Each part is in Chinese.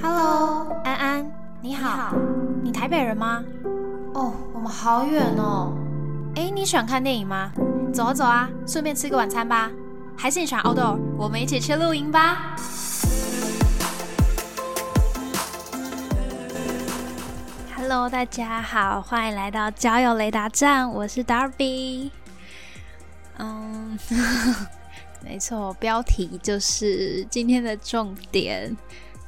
Hello，安安，你好，好。你台北人吗？哦，我们好远哦。哎，你喜欢看电影吗？走啊走啊，顺便吃个晚餐吧。还是你喜欢 outdoor？我们一起去露营吧。Hello，大家好，欢迎来到交友雷达站，我是 Darby。嗯，没错，标题就是今天的重点。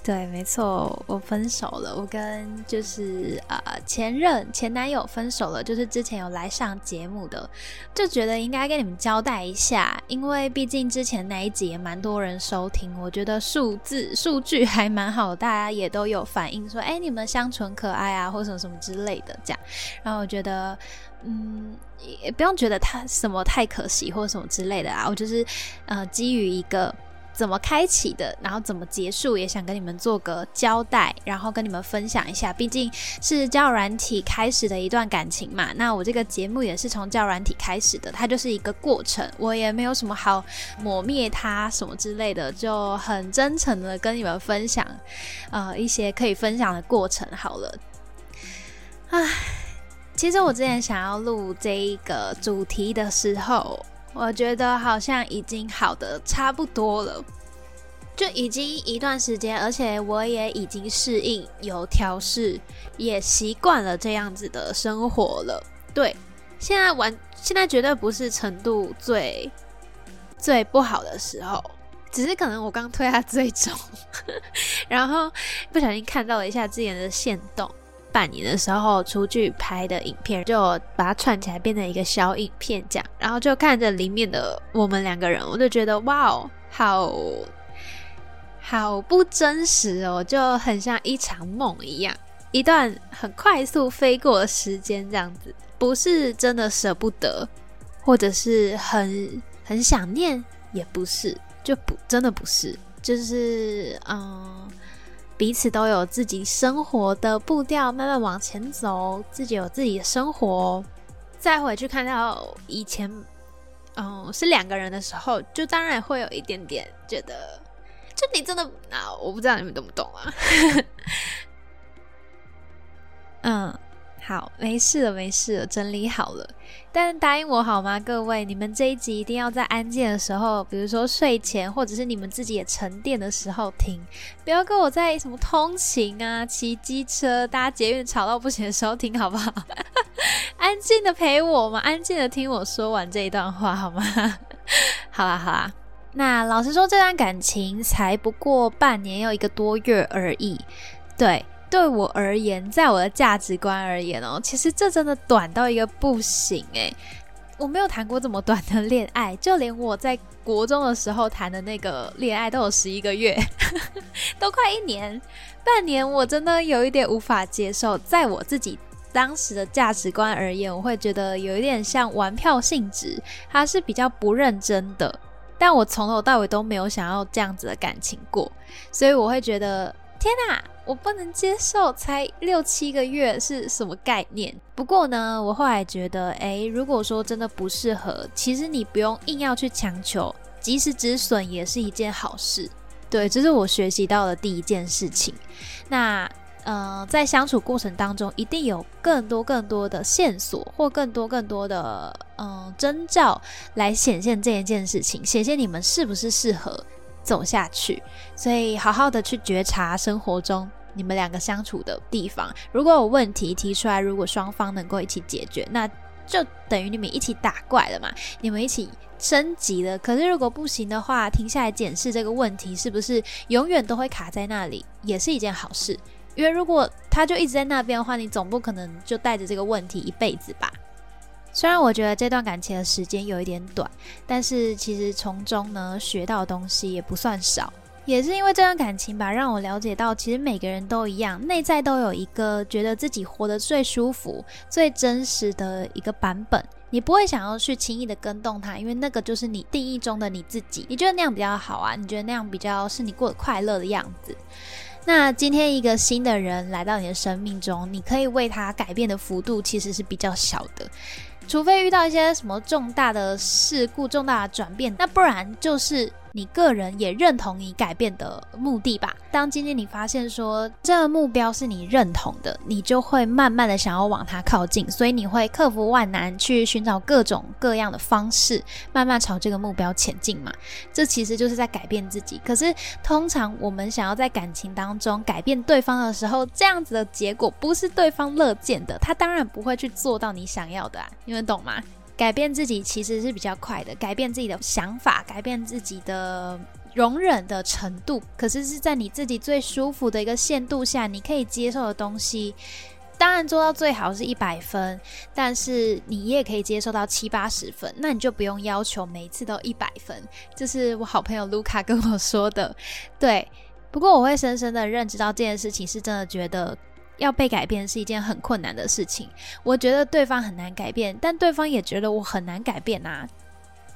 对，没错，我分手了。我跟就是呃前任前男友分手了，就是之前有来上节目的，就觉得应该跟你们交代一下，因为毕竟之前那一集也蛮多人收听，我觉得数字数据还蛮好，大家也都有反映说，哎，你们相处可爱啊，或什么什么之类的这样。然后我觉得，嗯，也不用觉得他什么太可惜或什么之类的啊，我就是呃基于一个。怎么开启的，然后怎么结束，也想跟你们做个交代，然后跟你们分享一下。毕竟是教软体开始的一段感情嘛，那我这个节目也是从教软体开始的，它就是一个过程，我也没有什么好抹灭它什么之类的，就很真诚的跟你们分享，呃，一些可以分享的过程好了。唉，其实我之前想要录这一个主题的时候。我觉得好像已经好的差不多了，就已经一段时间，而且我也已经适应、有调试，也习惯了这样子的生活了。对，现在完，现在绝对不是程度最最不好的时候，只是可能我刚推他最重，然后不小心看到了一下之前的线动。半年的时候出去拍的影片，就把它串起来变成一个小影片这样，然后就看着里面的我们两个人，我就觉得哇哦，好好不真实哦，就很像一场梦一样，一段很快速飞过的时间这样子，不是真的舍不得，或者是很很想念，也不是，就不真的不是，就是嗯。彼此都有自己生活的步调，慢慢往前走，自己有自己的生活。再回去看到以前，嗯，是两个人的时候，就当然会有一点点觉得，就你真的啊，我不知道你们懂不懂啊？嗯。好，没事了，没事了，整理好了。但答应我好吗，各位？你们这一集一定要在安静的时候，比如说睡前，或者是你们自己也沉淀的时候听，不要跟我在什么通勤啊、骑机车、搭捷运吵到不行的时候听，好不好？安静的陪我嘛，安静的听我说完这一段话，好吗？好啦，好啦。那老实说，这段感情才不过半年又一个多月而已，对。对我而言，在我的价值观而言哦，其实这真的短到一个不行诶。我没有谈过这么短的恋爱，就连我在国中的时候谈的那个恋爱都有十一个月，都快一年，半年我真的有一点无法接受。在我自己当时的价值观而言，我会觉得有一点像玩票性质，它是比较不认真的。但我从头到尾都没有想要这样子的感情过，所以我会觉得天哪！我不能接受，才六七个月是什么概念？不过呢，我后来觉得，诶，如果说真的不适合，其实你不用硬要去强求，及时止损也是一件好事。对，这是我学习到的第一件事情。那，呃，在相处过程当中，一定有更多更多的线索，或更多更多的嗯征兆来显现这一件事情，显现你们是不是适合走下去。所以，好好的去觉察生活中。你们两个相处的地方，如果有问题提出来，如果双方能够一起解决，那就等于你们一起打怪了嘛，你们一起升级了。可是如果不行的话，停下来检视这个问题是不是永远都会卡在那里，也是一件好事。因为如果他就一直在那边的话，你总不可能就带着这个问题一辈子吧。虽然我觉得这段感情的时间有一点短，但是其实从中呢学到的东西也不算少。也是因为这段感情吧，让我了解到，其实每个人都一样，内在都有一个觉得自己活得最舒服、最真实的一个版本。你不会想要去轻易的跟动它，因为那个就是你定义中的你自己。你觉得那样比较好啊？你觉得那样比较是你过得快乐的样子？那今天一个新的人来到你的生命中，你可以为他改变的幅度其实是比较小的，除非遇到一些什么重大的事故、重大的转变，那不然就是。你个人也认同你改变的目的吧。当今天你发现说这个目标是你认同的，你就会慢慢的想要往它靠近，所以你会克服万难去寻找各种各样的方式，慢慢朝这个目标前进嘛。这其实就是在改变自己。可是通常我们想要在感情当中改变对方的时候，这样子的结果不是对方乐见的，他当然不会去做到你想要的啊，你们懂吗？改变自己其实是比较快的，改变自己的想法，改变自己的容忍的程度，可是是在你自己最舒服的一个限度下，你可以接受的东西。当然做到最好是一百分，但是你也可以接受到七八十分，那你就不用要求每次都一百分。这是我好朋友卢卡跟我说的。对，不过我会深深的认知到这件事情，是真的觉得。要被改变是一件很困难的事情，我觉得对方很难改变，但对方也觉得我很难改变啊。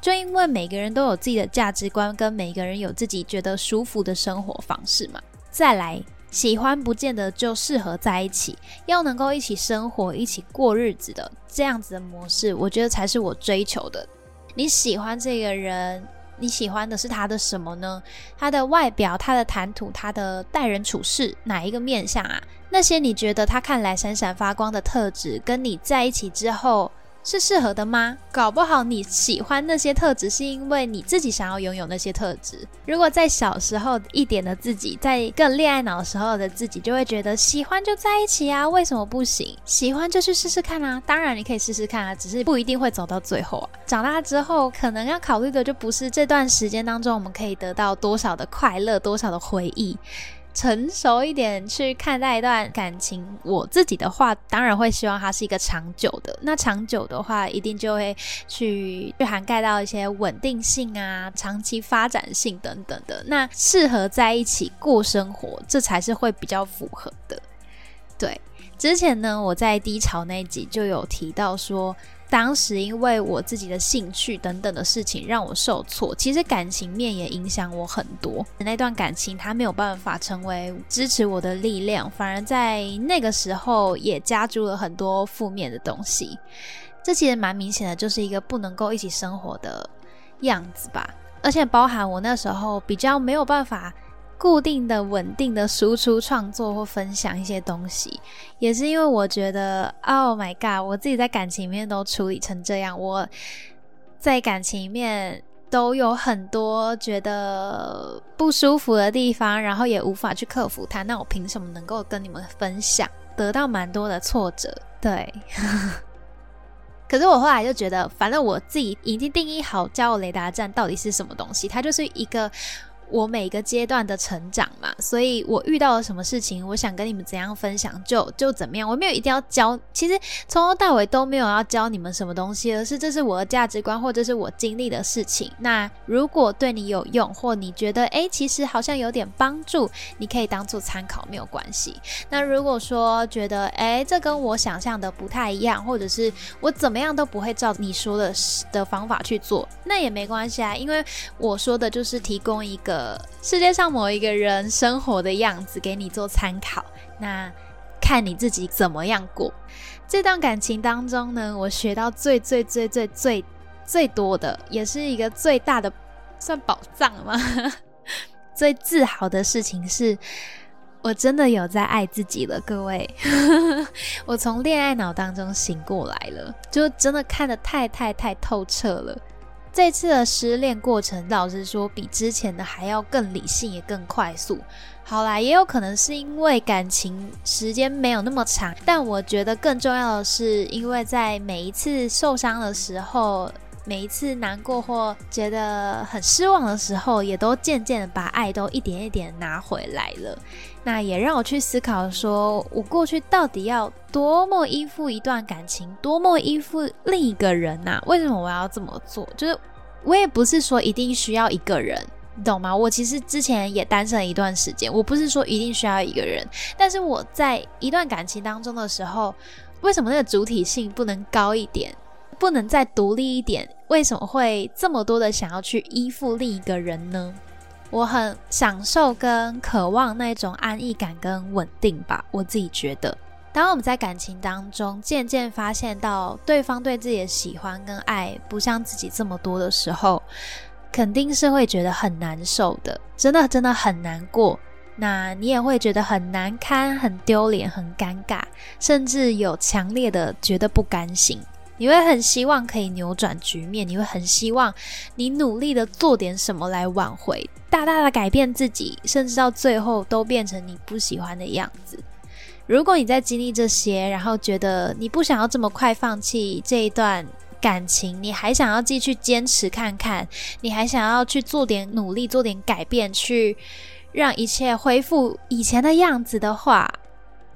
就因为每个人都有自己的价值观，跟每个人有自己觉得舒服的生活方式嘛。再来，喜欢不见得就适合在一起，要能够一起生活、一起过日子的这样子的模式，我觉得才是我追求的。你喜欢这个人？你喜欢的是他的什么呢？他的外表、他的谈吐、他的待人处事，哪一个面相啊？那些你觉得他看来闪闪发光的特质，跟你在一起之后。是适合的吗？搞不好你喜欢那些特质，是因为你自己想要拥有那些特质。如果在小时候一点的自己，在更恋爱脑时候的自己，就会觉得喜欢就在一起啊，为什么不行？喜欢就去试试看啊！当然你可以试试看啊，只是不一定会走到最后啊。长大之后，可能要考虑的就不是这段时间当中我们可以得到多少的快乐，多少的回忆。成熟一点去看待一段感情，我自己的话，当然会希望它是一个长久的。那长久的话，一定就会去去涵盖到一些稳定性啊、长期发展性等等的。那适合在一起过生活，这才是会比较符合的。对，之前呢，我在低潮那集就有提到说。当时因为我自己的兴趣等等的事情让我受挫，其实感情面也影响我很多。那段感情它没有办法成为支持我的力量，反而在那个时候也加注了很多负面的东西。这其实蛮明显的，就是一个不能够一起生活的样子吧。而且包含我那时候比较没有办法。固定的、稳定的输出创作或分享一些东西，也是因为我觉得，Oh my god，我自己在感情里面都处理成这样，我在感情里面都有很多觉得不舒服的地方，然后也无法去克服它，那我凭什么能够跟你们分享？得到蛮多的挫折，对。可是我后来就觉得，反正我自己已经定义好交友雷达站到底是什么东西，它就是一个。我每个阶段的成长嘛，所以我遇到了什么事情，我想跟你们怎样分享就就怎么样。我没有一定要教，其实从头到尾都没有要教你们什么东西，而是这是我的价值观或者是我经历的事情。那如果对你有用，或你觉得诶，其实好像有点帮助，你可以当做参考，没有关系。那如果说觉得诶，这跟我想象的不太一样，或者是我怎么样都不会照你说的的方法去做，那也没关系啊，因为我说的就是提供一个。呃，世界上某一个人生活的样子给你做参考，那看你自己怎么样过。这段感情当中呢，我学到最最最最最最多的，也是一个最大的算宝藏吗？最自豪的事情是，我真的有在爱自己了，各位。我从恋爱脑当中醒过来了，就真的看得太太太透彻了。这次的失恋过程，老实说，比之前的还要更理性，也更快速。好啦，也有可能是因为感情时间没有那么长，但我觉得更重要的是，因为在每一次受伤的时候，每一次难过或觉得很失望的时候，也都渐渐的把爱都一点一点拿回来了。那也让我去思考，说我过去到底要多么依附一段感情，多么依附另一个人呐？为什么我要这么做？就是我也不是说一定需要一个人，你懂吗？我其实之前也单身一段时间，我不是说一定需要一个人，但是我在一段感情当中的时候，为什么那个主体性不能高一点，不能再独立一点？为什么会这么多的想要去依附另一个人呢？我很享受跟渴望那种安逸感跟稳定吧，我自己觉得。当我们在感情当中渐渐发现到对方对自己的喜欢跟爱不像自己这么多的时候，肯定是会觉得很难受的，真的真的很难过。那你也会觉得很难堪、很丢脸、很尴尬，甚至有强烈的觉得不甘心。你会很希望可以扭转局面，你会很希望你努力的做点什么来挽回，大大的改变自己，甚至到最后都变成你不喜欢的样子。如果你在经历这些，然后觉得你不想要这么快放弃这一段感情，你还想要继续坚持看看，你还想要去做点努力、做点改变，去。让一切恢复以前的样子的话，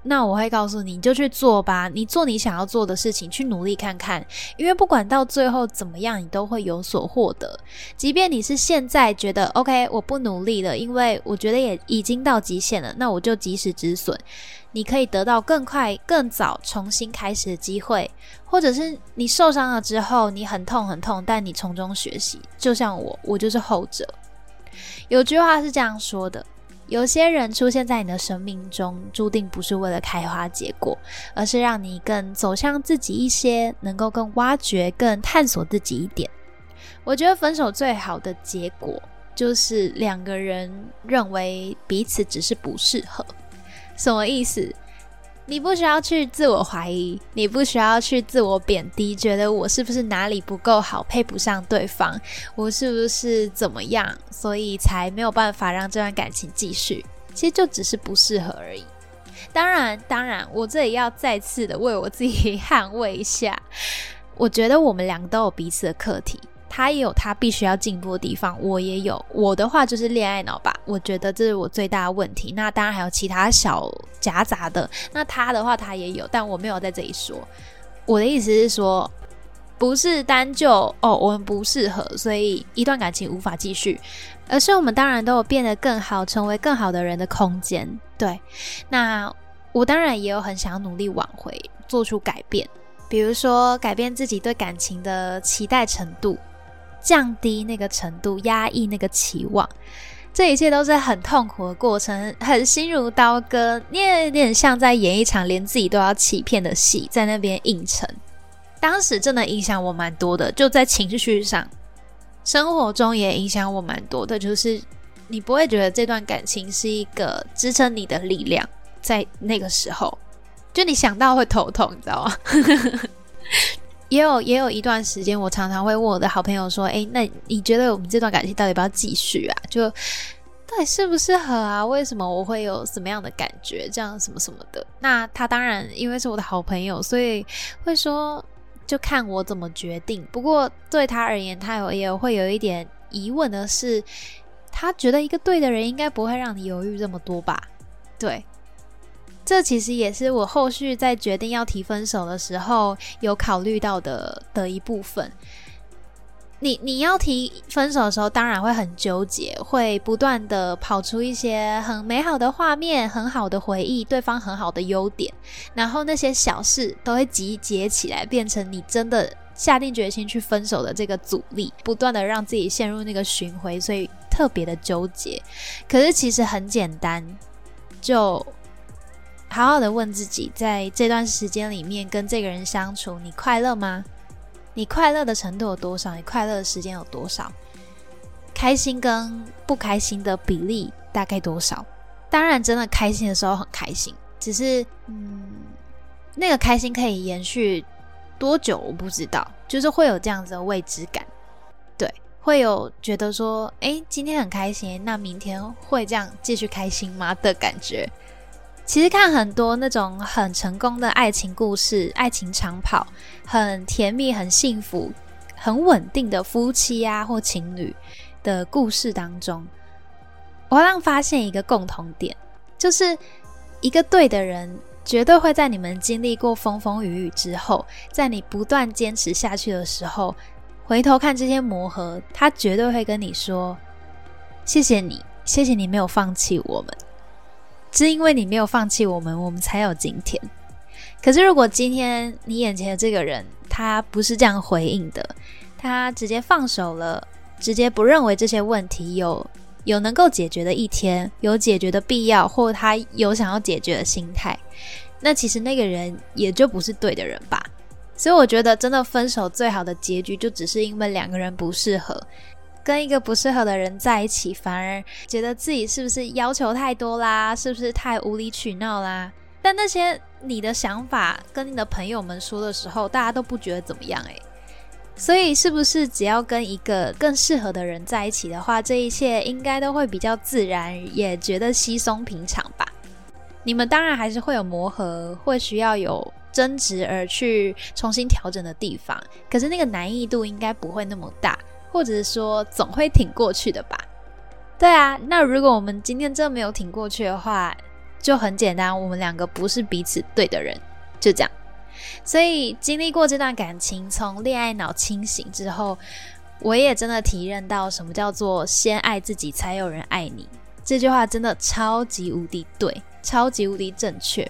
那我会告诉你，你就去做吧。你做你想要做的事情，去努力看看。因为不管到最后怎么样，你都会有所获得。即便你是现在觉得 OK，我不努力了，因为我觉得也已经到极限了，那我就及时止损。你可以得到更快、更早重新开始的机会，或者是你受伤了之后，你很痛很痛，但你从中学习。就像我，我就是后者。有句话是这样说的：有些人出现在你的生命中，注定不是为了开花结果，而是让你更走向自己一些，能够更挖掘、更探索自己一点。我觉得分手最好的结果，就是两个人认为彼此只是不适合。什么意思？你不需要去自我怀疑，你不需要去自我贬低，觉得我是不是哪里不够好，配不上对方，我是不是怎么样，所以才没有办法让这段感情继续。其实就只是不适合而已。当然，当然，我这里要再次的为我自己捍卫一下，我觉得我们两个都有彼此的课题。他也有他必须要进步的地方，我也有我的话就是恋爱脑吧，我觉得这是我最大的问题。那当然还有其他小夹杂的，那他的话他也有，但我没有在这里说。我的意思是说，不是单就哦我们不适合，所以一段感情无法继续，而是我们当然都有变得更好，成为更好的人的空间。对，那我当然也有很想要努力挽回，做出改变，比如说改变自己对感情的期待程度。降低那个程度，压抑那个期望，这一切都是很痛苦的过程，很心如刀割。你也有点像在演一场连自己都要欺骗的戏，在那边应承。当时真的影响我蛮多的，就在情绪上，生活中也影响我蛮多的。就是你不会觉得这段感情是一个支撑你的力量，在那个时候，就你想到会头痛，你知道吗？也有也有一段时间，我常常会问我的好朋友说：“哎，那你觉得我们这段感情到底要不要继续啊？就到底适不适合啊？为什么我会有什么样的感觉？这样什么什么的？那他当然因为是我的好朋友，所以会说就看我怎么决定。不过对他而言，他有也会有一点疑问的是，他觉得一个对的人应该不会让你犹豫这么多吧？对。”这其实也是我后续在决定要提分手的时候有考虑到的的一部分。你你要提分手的时候，当然会很纠结，会不断的跑出一些很美好的画面、很好的回忆、对方很好的优点，然后那些小事都会集结起来，变成你真的下定决心去分手的这个阻力，不断的让自己陷入那个循环，所以特别的纠结。可是其实很简单，就。好好的问自己，在这段时间里面跟这个人相处，你快乐吗？你快乐的程度有多少？你快乐的时间有多少？开心跟不开心的比例大概多少？当然，真的开心的时候很开心，只是嗯，那个开心可以延续多久我不知道，就是会有这样子的未知感，对，会有觉得说，哎，今天很开心，那明天会这样继续开心吗的感觉？其实看很多那种很成功的爱情故事，爱情长跑，很甜蜜、很幸福、很稳定的夫妻啊或情侣的故事当中，我让发现一个共同点，就是一个对的人，绝对会在你们经历过风风雨雨之后，在你不断坚持下去的时候，回头看这些磨合，他绝对会跟你说：“谢谢你，谢谢你没有放弃我们。”是因为你没有放弃我们，我们才有今天。可是，如果今天你眼前的这个人他不是这样回应的，他直接放手了，直接不认为这些问题有有能够解决的一天，有解决的必要，或他有想要解决的心态，那其实那个人也就不是对的人吧。所以，我觉得真的分手最好的结局，就只是因为两个人不适合。跟一个不适合的人在一起，反而觉得自己是不是要求太多啦，是不是太无理取闹啦？但那些你的想法跟你的朋友们说的时候，大家都不觉得怎么样诶。所以是不是只要跟一个更适合的人在一起的话，这一切应该都会比较自然，也觉得稀松平常吧？你们当然还是会有磨合，会需要有争执而去重新调整的地方，可是那个难易度应该不会那么大，或者是说总会挺过去的吧？对啊，那如果我们今天真的没有挺过去的话，就很简单，我们两个不是彼此对的人，就这样。所以经历过这段感情，从恋爱脑清醒之后，我也真的体认到什么叫做“先爱自己，才有人爱你”。这句话真的超级无敌对，超级无敌正确。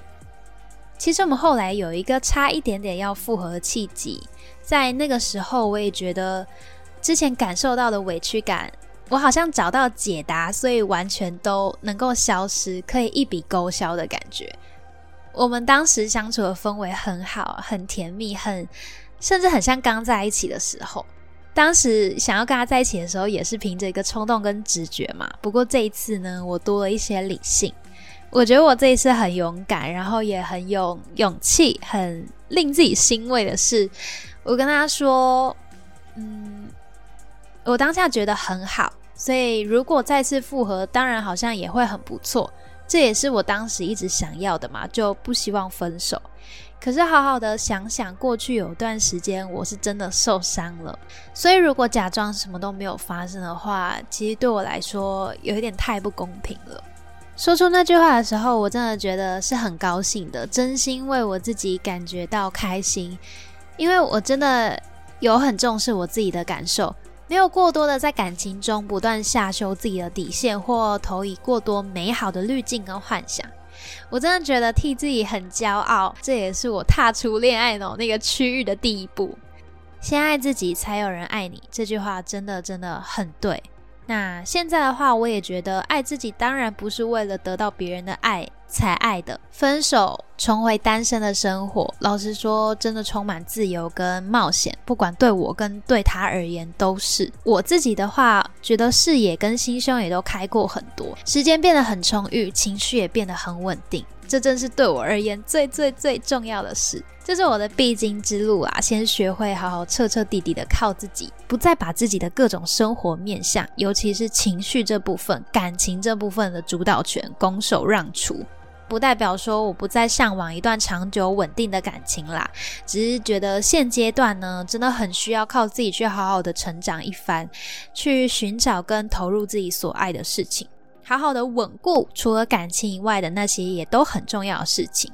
其实我们后来有一个差一点点要复合的契机，在那个时候，我也觉得之前感受到的委屈感，我好像找到解答，所以完全都能够消失，可以一笔勾销的感觉。我们当时相处的氛围很好，很甜蜜，很甚至很像刚在一起的时候。当时想要跟他在一起的时候，也是凭着一个冲动跟直觉嘛。不过这一次呢，我多了一些理性。我觉得我这一次很勇敢，然后也很有勇气，很令自己欣慰的是，我跟他说：“嗯，我当下觉得很好，所以如果再次复合，当然好像也会很不错。”这也是我当时一直想要的嘛，就不希望分手。可是好好的想想，过去有段时间我是真的受伤了，所以如果假装什么都没有发生的话，其实对我来说有一点太不公平了。说出那句话的时候，我真的觉得是很高兴的，真心为我自己感觉到开心，因为我真的有很重视我自己的感受。没有过多的在感情中不断下修自己的底线，或投以过多美好的滤镜跟幻想，我真的觉得替自己很骄傲。这也是我踏出恋爱脑那个区域的第一步。先爱自己，才有人爱你。这句话真的真的很对。那现在的话，我也觉得爱自己当然不是为了得到别人的爱才爱的。分手，重回单身的生活，老实说，真的充满自由跟冒险。不管对我跟对他而言，都是。我自己的话，觉得视野跟心胸也都开阔很多，时间变得很充裕，情绪也变得很稳定。这正是对我而言最最最重要的事，这是我的必经之路啊！先学会好好彻彻底底的靠自己，不再把自己的各种生活面向，尤其是情绪这部分、感情这部分的主导权拱手让出。不代表说我不再向往一段长久稳定的感情啦，只是觉得现阶段呢，真的很需要靠自己去好好的成长一番，去寻找跟投入自己所爱的事情。好好的稳固，除了感情以外的那些也都很重要的事情。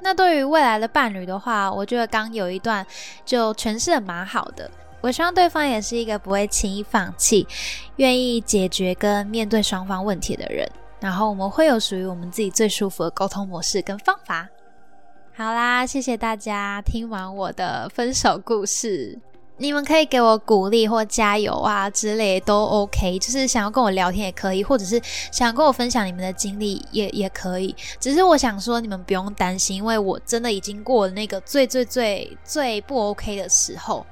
那对于未来的伴侣的话，我觉得刚有一段就诠释的蛮好的。我希望对方也是一个不会轻易放弃、愿意解决跟面对双方问题的人。然后我们会有属于我们自己最舒服的沟通模式跟方法。好啦，谢谢大家听完我的分手故事。你们可以给我鼓励或加油啊之类都 OK，就是想要跟我聊天也可以，或者是想跟我分享你们的经历也也可以。只是我想说，你们不用担心，因为我真的已经过了那个最最最最不 OK 的时候。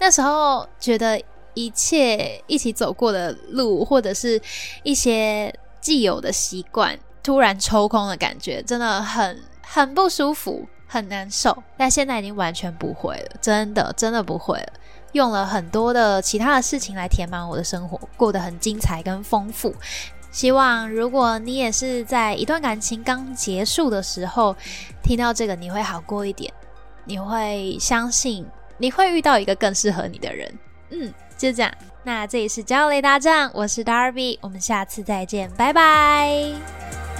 那时候觉得一切一起走过的路，或者是一些既有的习惯，突然抽空的感觉，真的很很不舒服，很难受。但现在已经完全不会了，真的真的不会了。用了很多的其他的事情来填满我的生活，过得很精彩跟丰富。希望如果你也是在一段感情刚结束的时候听到这个，你会好过一点，你会相信你会遇到一个更适合你的人。嗯，就这样。那这里是焦雷大战，我是 Darby，我们下次再见，拜拜。